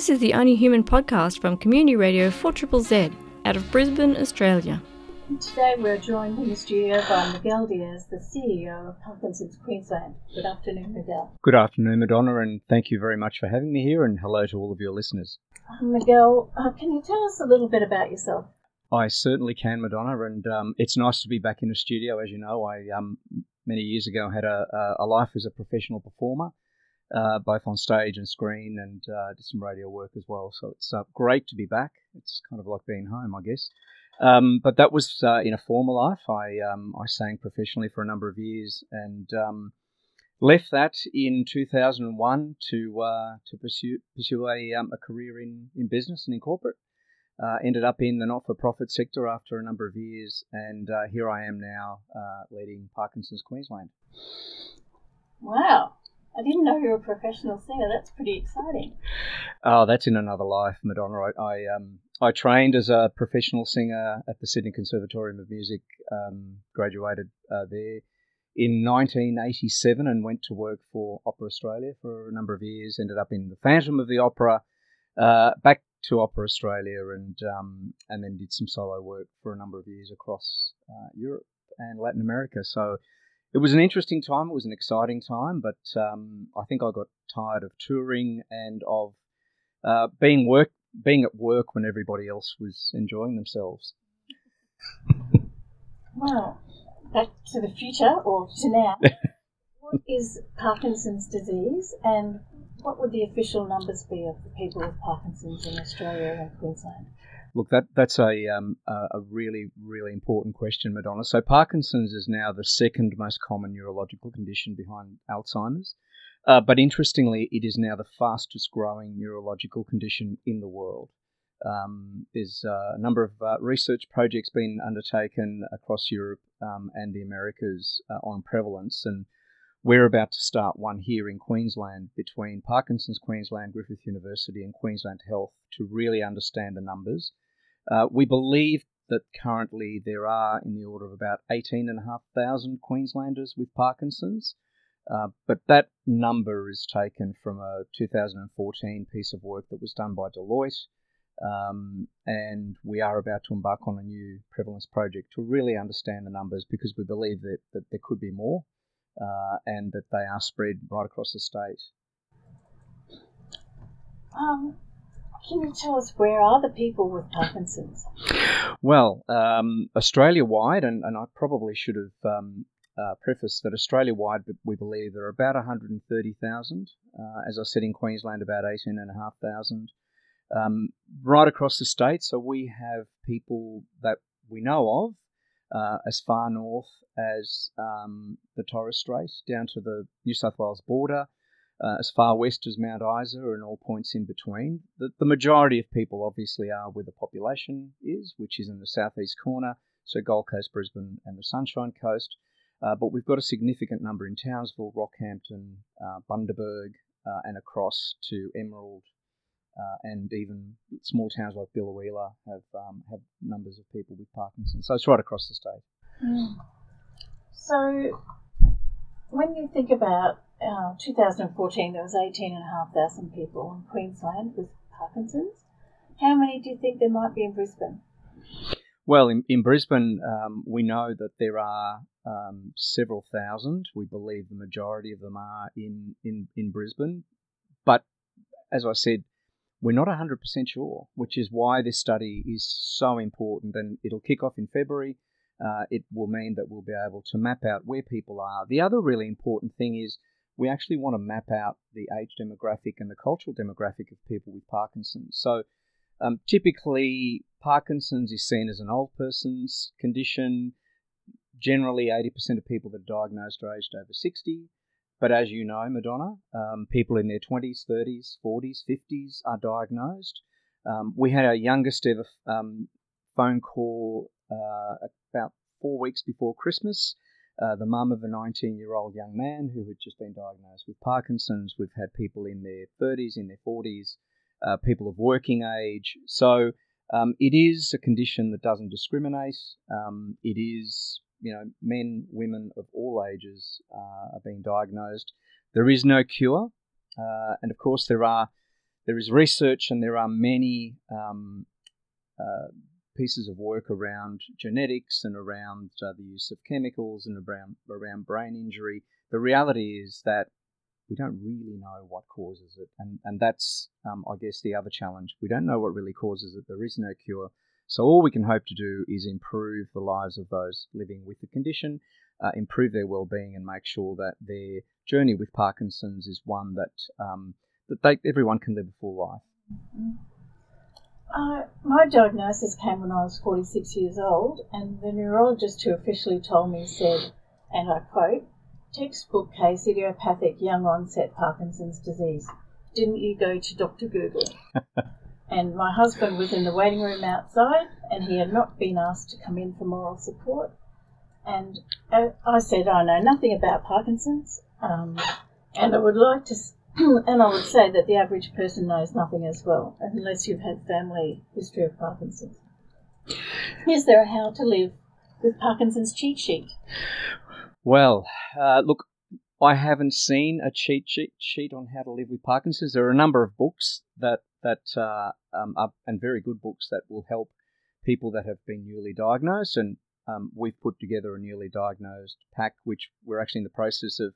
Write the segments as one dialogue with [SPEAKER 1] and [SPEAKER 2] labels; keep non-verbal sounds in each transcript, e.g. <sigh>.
[SPEAKER 1] This is the Only Human podcast from Community Radio 4 Z out of Brisbane, Australia.
[SPEAKER 2] Today we're joined in the studio by Miguel Diaz, the CEO of Parkinson's Queensland. Good afternoon, Miguel.
[SPEAKER 3] Good afternoon, Madonna, and thank you very much for having me here, and hello to all of your listeners.
[SPEAKER 2] Uh, Miguel, uh, can you tell us a little bit about yourself?
[SPEAKER 3] I certainly can, Madonna, and um, it's nice to be back in the studio. As you know, I um, many years ago had a, a life as a professional performer, uh, both on stage and screen, and uh, did some radio work as well. So it's uh, great to be back. It's kind of like being home, I guess. Um, but that was uh, in a former life. I um, I sang professionally for a number of years and um, left that in 2001 to uh, to pursue pursue a, um, a career in, in business and in corporate. Uh, ended up in the not-for-profit sector after a number of years, and here I am now leading Parkinson's Queensland.
[SPEAKER 2] Wow. I didn't know you were a professional singer. That's pretty exciting.
[SPEAKER 3] Oh, that's in another life, Madonna. I, I um I trained as a professional singer at the Sydney Conservatorium of Music. Um, graduated uh, there in 1987 and went to work for Opera Australia for a number of years. Ended up in the Phantom of the Opera. Uh, back to Opera Australia and um, and then did some solo work for a number of years across uh, Europe and Latin America. So it was an interesting time. It was an exciting time, but um, I think I got tired of touring and of uh, being work being at work when everybody else was enjoying themselves.
[SPEAKER 2] Well, back to the future or to now. <laughs> what is Parkinson's disease, and what would the official numbers be of the people with Parkinson's in Australia and Queensland?
[SPEAKER 3] Look, that that's a um, a really really important question, Madonna. So Parkinson's is now the second most common neurological condition behind Alzheimer's, uh, but interestingly, it is now the fastest growing neurological condition in the world. Um, there's uh, a number of uh, research projects being undertaken across Europe um, and the Americas uh, on prevalence, and we're about to start one here in Queensland between Parkinson's Queensland, Griffith University, and Queensland Health to really understand the numbers. Uh, we believe that currently there are in the order of about 18,500 Queenslanders with Parkinson's, uh, but that number is taken from a 2014 piece of work that was done by Deloitte. Um, and we are about to embark on a new prevalence project to really understand the numbers because we believe that, that there could be more uh, and that they are spread right across the state.
[SPEAKER 2] Um, can you tell us where are the people with Parkinson's?
[SPEAKER 3] Well, um, Australia wide, and, and I probably should have um, uh, prefaced that Australia wide, we believe there are about 130,000. Uh, as I said, in Queensland, about 18,500. Um, right across the state, so we have people that we know of uh, as far north as um, the Torres Strait down to the New South Wales border, uh, as far west as Mount Isa, and all points in between. The, the majority of people obviously are where the population is, which is in the southeast corner, so Gold Coast, Brisbane, and the Sunshine Coast. Uh, but we've got a significant number in Townsville, Rockhampton, uh, Bundaberg, uh, and across to Emerald, uh, and even small towns like Biloela have um, have numbers of people with Parkinson's. So it's right across the state.
[SPEAKER 2] Mm. So when you think about uh, 2014, there was 18,500 people in Queensland with Parkinson's. How many do you think there might be in Brisbane?
[SPEAKER 3] Well, in, in Brisbane, um, we know that there are um, several thousand. We believe the majority of them are in, in, in Brisbane. But as I said, we're not 100% sure, which is why this study is so important. And it'll kick off in February. Uh, it will mean that we'll be able to map out where people are. The other really important thing is we actually want to map out the age demographic and the cultural demographic of people with Parkinson's. So um, typically, Parkinson's is seen as an old person's condition. Generally, 80% of people that are diagnosed are aged over 60. But as you know, Madonna, um, people in their 20s, 30s, 40s, 50s are diagnosed. Um, we had our youngest ever um, phone call uh, about four weeks before Christmas. Uh, the mum of a 19 year old young man who had just been diagnosed with Parkinson's. We've had people in their 30s, in their 40s, uh, people of working age. So um, it is a condition that doesn't discriminate. Um, it is you know, men, women of all ages uh, are being diagnosed. There is no cure, uh, and of course there are there is research and there are many um, uh, pieces of work around genetics and around uh, the use of chemicals and around around brain injury. The reality is that we don't really know what causes it, and and that's um, I guess the other challenge. We don't know what really causes it. There is no cure. So all we can hope to do is improve the lives of those living with the condition, uh, improve their well-being, and make sure that their journey with Parkinson's is one that um, that they, everyone can live a full life.
[SPEAKER 2] Uh, my diagnosis came when I was 46 years old, and the neurologist who officially told me said, and I quote, textbook case idiopathic young onset Parkinson's disease. Didn't you go to Dr. Google? <laughs> and my husband was in the waiting room outside, and he had not been asked to come in for moral support. And uh, I said, I know nothing about Parkinson's, um, and I would like to <clears throat> and I would say that the average person knows nothing as well, unless you've had family history of Parkinson's. Is there a how to live with Parkinson's cheat sheet?
[SPEAKER 3] Well, uh, look, I haven't seen a cheat sheet, on how to live with Parkinson's. There are a number of books that that uh, um, are, and very good books that will help people that have been newly diagnosed. And um, we've put together a newly diagnosed pack, which we're actually in the process of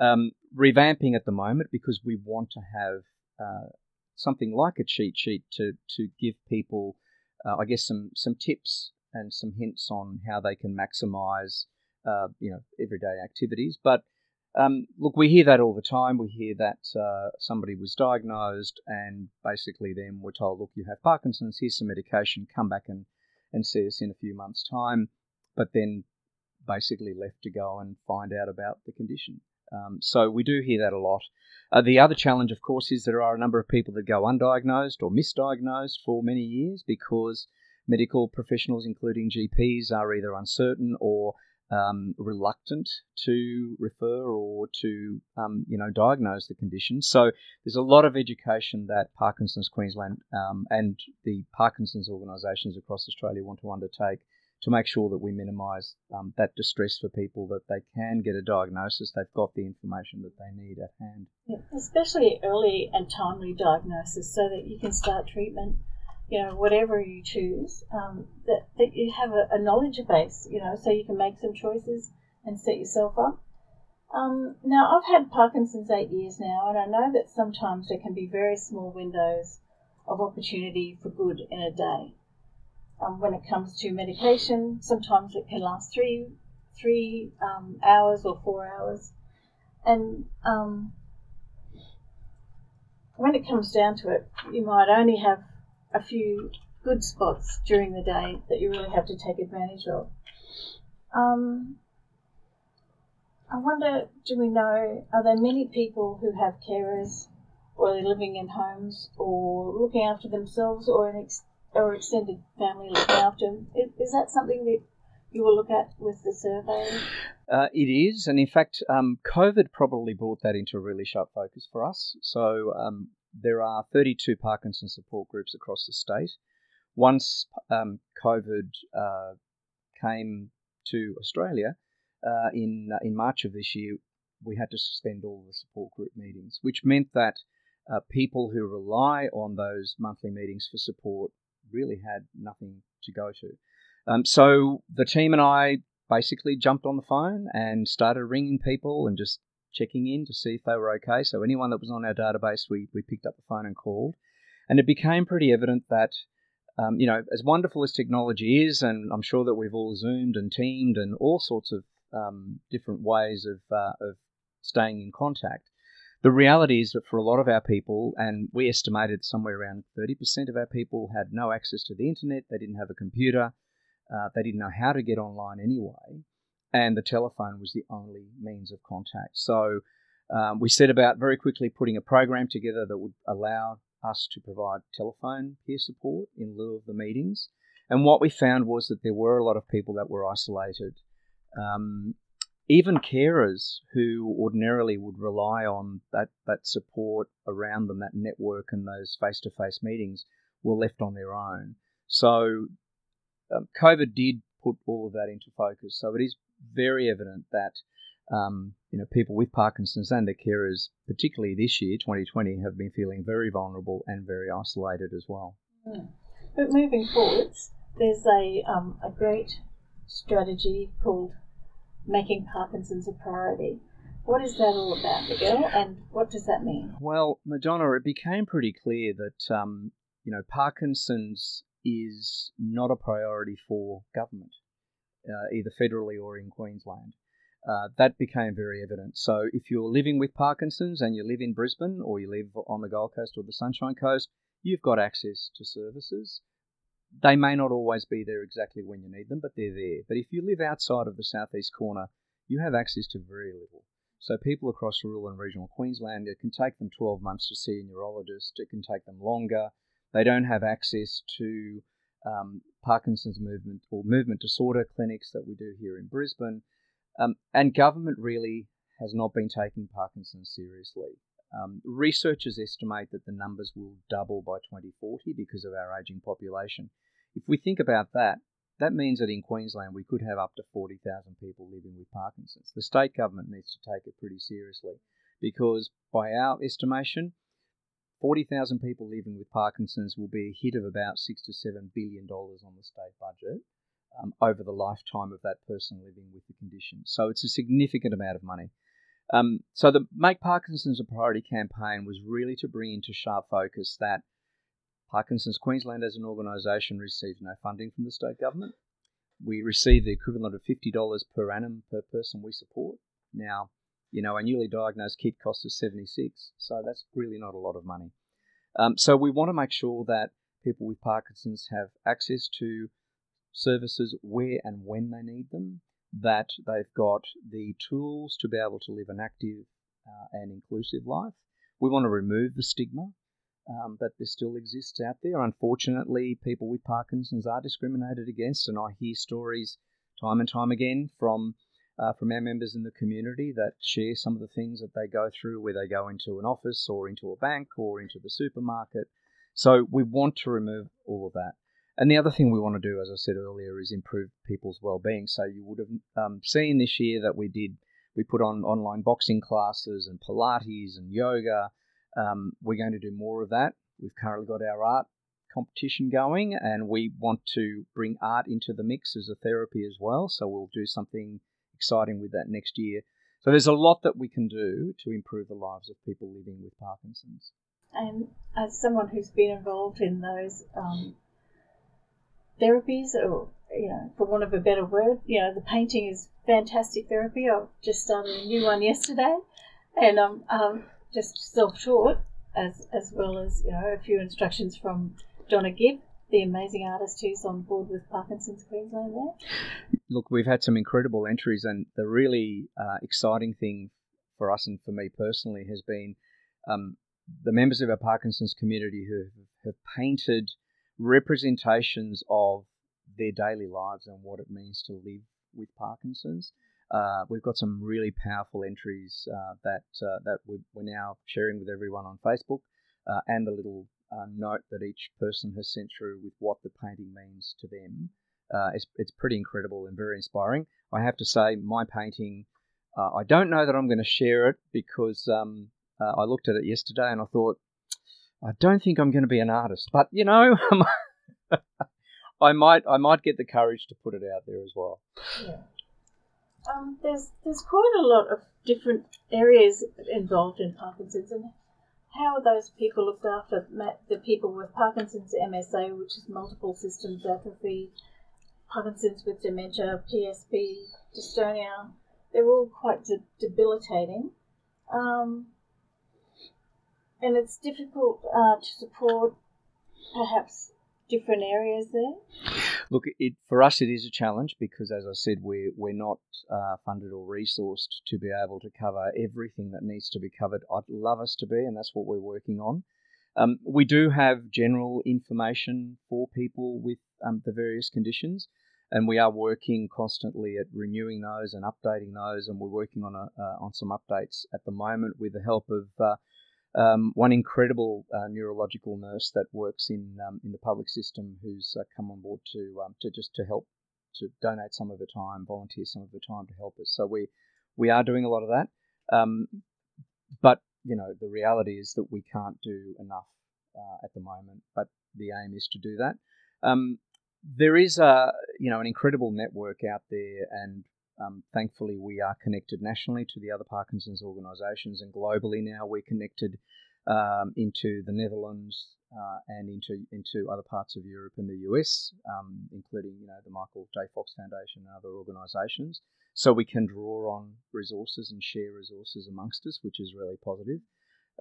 [SPEAKER 3] um, revamping at the moment because we want to have uh, something like a cheat sheet to to give people, uh, I guess, some some tips and some hints on how they can maximise, uh, you know, everyday activities. But um, look, we hear that all the time. We hear that uh, somebody was diagnosed and basically then we're told, look, you have Parkinson's. Here's some medication. Come back and and see us in a few months' time. But then basically left to go and find out about the condition. Um, so we do hear that a lot. Uh, the other challenge, of course, is there are a number of people that go undiagnosed or misdiagnosed for many years because medical professionals, including GPs, are either uncertain or um, reluctant to refer or to um, you know diagnose the condition. So there's a lot of education that Parkinson's Queensland um, and the Parkinson's organisations across Australia want to undertake to make sure that we minimise um, that distress for people, that they can get a diagnosis, they've got the information that they need at hand.
[SPEAKER 2] Yeah, especially early and timely diagnosis so that you can start treatment, you know, whatever you choose, um, that, that you have a, a, knowledge base, you know, so you can make some choices and set yourself up. Um, now, I've had Parkinson's eight years now, and I know that sometimes there can be very small windows of opportunity for good in a day um, when it comes to medication. Sometimes it can last three three um, hours or four hours, and um, when it comes down to it, you might only have a few good spots during the day that you really have to take advantage of. Um, I wonder, do we know, are there many people who have carers or they're living in homes or looking after themselves or an ex- or extended family looking after them. Is, is that something that you will look at with the survey?
[SPEAKER 3] Uh, it is, and in fact, um, COVID probably brought that into a really sharp focus for us. So um, there are 32 Parkinson support groups across the state. Once um, COVID uh, came to Australia uh, in uh, in March of this year, we had to suspend all the support group meetings, which meant that uh, people who rely on those monthly meetings for support really had nothing to go to. Um, so the team and I basically jumped on the phone and started ringing people and just checking in to see if they were okay. So anyone that was on our database, we, we picked up the phone and called. And it became pretty evident that, um, you know, as wonderful as technology is, and I'm sure that we've all Zoomed and Teamed and all sorts of um, different ways of, uh, of staying in contact, the reality is that for a lot of our people, and we estimated somewhere around 30% of our people had no access to the internet, they didn't have a computer, uh, they didn't know how to get online anyway, and the telephone was the only means of contact. So um, we set about very quickly putting a program together that would allow us to provide telephone peer support in lieu of the meetings. And what we found was that there were a lot of people that were isolated. Um, even carers who ordinarily would rely on that, that support around them, that network and those face to face meetings, were left on their own. So, um, COVID did put all of that into focus. So, it is very evident that um, you know, people with Parkinson's and their carers, particularly this year, 2020, have been feeling very vulnerable and very isolated as well.
[SPEAKER 2] Mm. But moving forwards, there's a, um, a great strategy called Making Parkinson's a Priority. What is that all about, Miguel, and what does that mean?
[SPEAKER 3] Well, Madonna, it became pretty clear that um, you know Parkinson's is not a priority for government, uh, either federally or in Queensland. Uh, that became very evident. So, if you're living with Parkinson's and you live in Brisbane or you live on the Gold Coast or the Sunshine Coast, you've got access to services. They may not always be there exactly when you need them, but they're there. But if you live outside of the southeast corner, you have access to very little. So people across rural and regional Queensland, it can take them 12 months to see a neurologist. It can take them longer. They don't have access to um, Parkinson's movement or movement disorder clinics that we do here in Brisbane. Um, and government really has not been taking Parkinson's seriously. Um, researchers estimate that the numbers will double by 2040 because of our ageing population. If we think about that, that means that in Queensland we could have up to 40,000 people living with Parkinson's. The state government needs to take it pretty seriously because, by our estimation, 40,000 people living with Parkinson's will be a hit of about six to seven billion dollars on the state budget um, over the lifetime of that person living with the condition. So it's a significant amount of money. Um, so the Make Parkinson's a Priority campaign was really to bring into sharp focus that Parkinson's Queensland as an organisation receives no funding from the state government. We receive the equivalent of $50 per annum per person we support. Now, you know, a newly diagnosed kit costs us 76, so that's really not a lot of money. Um, so we want to make sure that people with Parkinson's have access to services where and when they need them, that they've got the tools to be able to live an active uh, and inclusive life. We want to remove the stigma um, that there still exists out there. Unfortunately, people with Parkinson's are discriminated against, and I hear stories time and time again from uh, from our members in the community that share some of the things that they go through, where they go into an office or into a bank or into the supermarket. So we want to remove all of that. And the other thing we want to do, as I said earlier, is improve people's well-being. So you would have um, seen this year that we did we put on online boxing classes and Pilates and yoga um, we're going to do more of that. We've currently got our art competition going, and we want to bring art into the mix as a therapy as well. So we'll do something exciting with that next year. So there's a lot that we can do to improve the lives of people living with Parkinson's.
[SPEAKER 2] And as someone who's been involved in those um, therapies, or you know, for want of a better word, you know, the painting is fantastic therapy. I've just started a new one yesterday, and um, um just self-taught, as as well as you know a few instructions from Donna Gibb, the amazing artist who's on board with Parkinson's Queensland. There.
[SPEAKER 3] Look, we've had some incredible entries, and the really uh, exciting thing for us and for me personally has been um, the members of our Parkinson's community who have painted representations of their daily lives and what it means to live with Parkinson's. Uh, we've got some really powerful entries uh, that uh, that we're, now sharing with everyone on Facebook, uh, and a little uh, note that each person has sent through with what the painting means to them. Uh, it's, it's pretty incredible and very inspiring. I have to say, my painting, I don't know that I'm going to share it because um, I looked at it yesterday and I thought, I don't think I'm going to be an artist, but you know. <laughs> I might I might get the courage to put it out there as well.
[SPEAKER 2] Yeah. Um, there's there's quite a lot of different areas involved in Parkinson's, and how are those people looked after? The people with Parkinson's MSA, which is multiple systems atrophy, Parkinson's with dementia, PSP, dystonia, they're all quite de- debilitating. Um, and it's difficult uh, to support perhaps different areas there?
[SPEAKER 3] Look, it, for us it is a challenge because, as I said, we're we're not uh, funded or resourced to be able to cover everything that needs to be covered. I'd love us to be, and that's what we're working on. Um, we do have general information for people with um, the various conditions, and we are working constantly at renewing those and updating those. And we're working on a, uh, on some updates at the moment with the help of uh, um, one incredible uh, neurological nurse that works in um, in the public system who's uh, come on board to um, to just to help to donate some of her time, volunteer some of her time to help us. So we we are doing a lot of that. Um, but you know, the reality is that we can't do enough uh, at the moment. But the aim is to do that. Um, there is a you know an incredible network out there, and um, thankfully we are connected nationally to the other Parkinson's organisations, and globally now we're connected um, into the Netherlands uh, and into into other parts of Europe and the US, um, including you know the Michael J. Fox Foundation and other organisations. So we can draw on resources and share resources amongst us, which is really positive.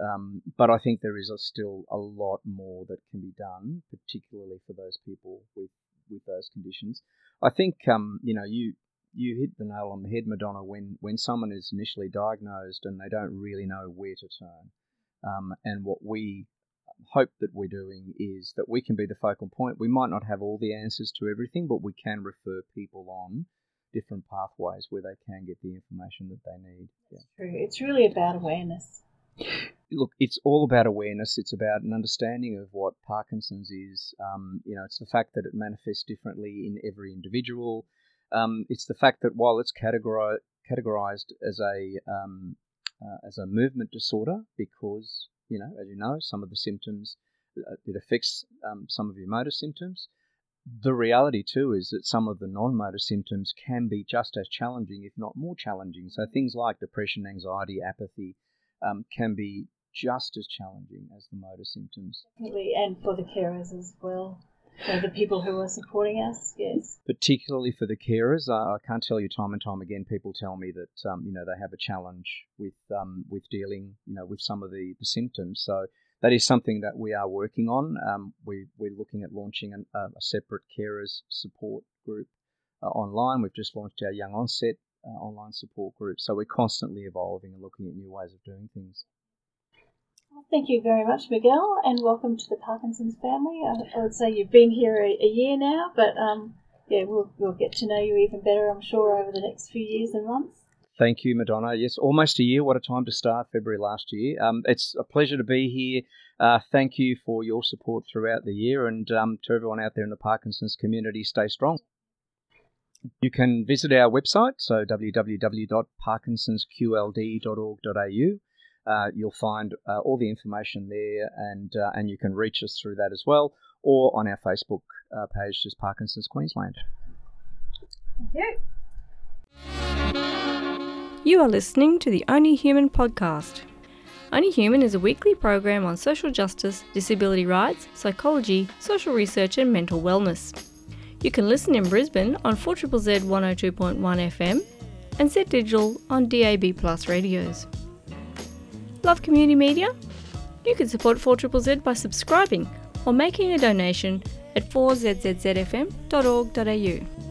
[SPEAKER 3] Um, but I think there is a, still a lot more that can be done, particularly for those people with with those conditions. I think um, you know you you hit the nail on the head, Madonna. When when someone is initially diagnosed and they don't really know where to turn, um, and what we hope that we're doing is that we can be the focal point. We might not have all the answers to everything, but we can refer people on different pathways where they can get the information that they need.
[SPEAKER 2] Yeah. True. It's really about awareness.
[SPEAKER 3] Look, it's all about awareness. It's about an understanding of what Parkinson's is. Um, you know, it's the fact that it manifests differently in every individual. Um, it's the fact that while it's categorized as a um, uh, as a movement disorder, because you know, as you know, some of the symptoms uh, it affects um, some of your motor symptoms. The reality too is that some of the non-motor symptoms can be just as challenging, if not more challenging. So things like depression, anxiety, apathy um, can be just as challenging as the motor symptoms.
[SPEAKER 2] Definitely, and for the carers as well. The people who are supporting us, yes.
[SPEAKER 3] Particularly for the carers, I can't tell you time and time again. People tell me that um, you know they have a challenge with um, with dealing, you know, with some of the, the symptoms. So that is something that we are working on. Um, we we're looking at launching an, a separate carers support group uh, online. We've just launched our young onset uh, online support group. So we're constantly evolving and looking at new ways of doing things.
[SPEAKER 2] Thank you very much, Miguel, and welcome to the Parkinson's family. I, I would say you've been here a, a year now, but um, yeah, we'll, we'll get to know you even better, I'm sure, over the next few years and months.
[SPEAKER 3] Thank you, Madonna. Yes, almost a year. What a time to start, February last year. Um, it's a pleasure to be here. Uh, thank you for your support throughout the year, and um, to everyone out there in the Parkinson's community, stay strong. You can visit our website, so www.parkinsonsqld.org.au. Uh, you'll find uh, all the information there, and uh, and you can reach us through that as well, or on our Facebook uh, page, just Parkinson's Queensland.
[SPEAKER 2] Thank
[SPEAKER 1] you. You are listening to the Only Human podcast. Only Human is a weekly program on social justice, disability rights, psychology, social research, and mental wellness. You can listen in Brisbane on 4 Z 102.1 FM and Zed Digital on DAB Plus radios. Love community media? You can support 4ZZZ by subscribing or making a donation at 4zzzfm.org.au.